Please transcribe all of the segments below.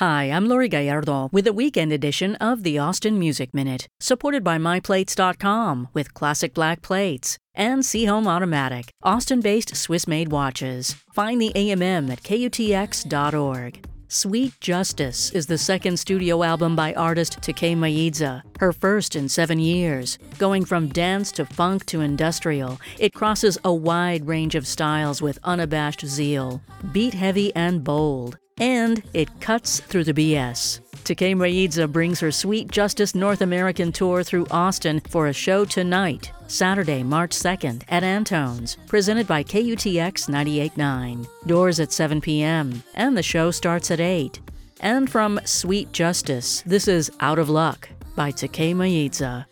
Hi, I'm Lori Gallardo with a weekend edition of the Austin Music Minute, supported by MyPlates.com with classic black plates and Seahome Automatic, Austin based Swiss made watches. Find the AMM at KUTX.org. Sweet Justice is the second studio album by artist Tkay Maidza, her first in seven years. Going from dance to funk to industrial, it crosses a wide range of styles with unabashed zeal, beat heavy and bold and it cuts through the BS. Tkay Maidza brings her Sweet Justice North American tour through Austin for a show tonight, Saturday, March 2nd at Antone's, presented by KUTX 98.9. Doors at 7 p.m., and the show starts at 8. And from Sweet Justice, this is Out of Luck by Tkay Maidza.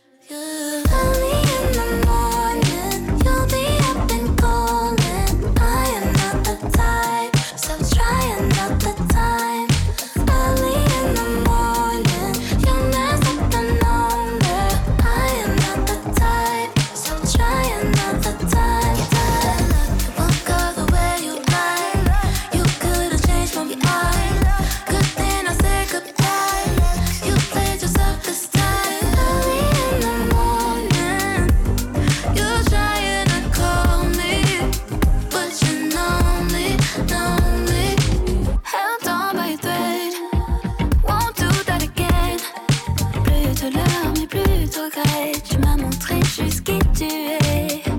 tu te regrettes. Tu m'as montré juste qui tu es.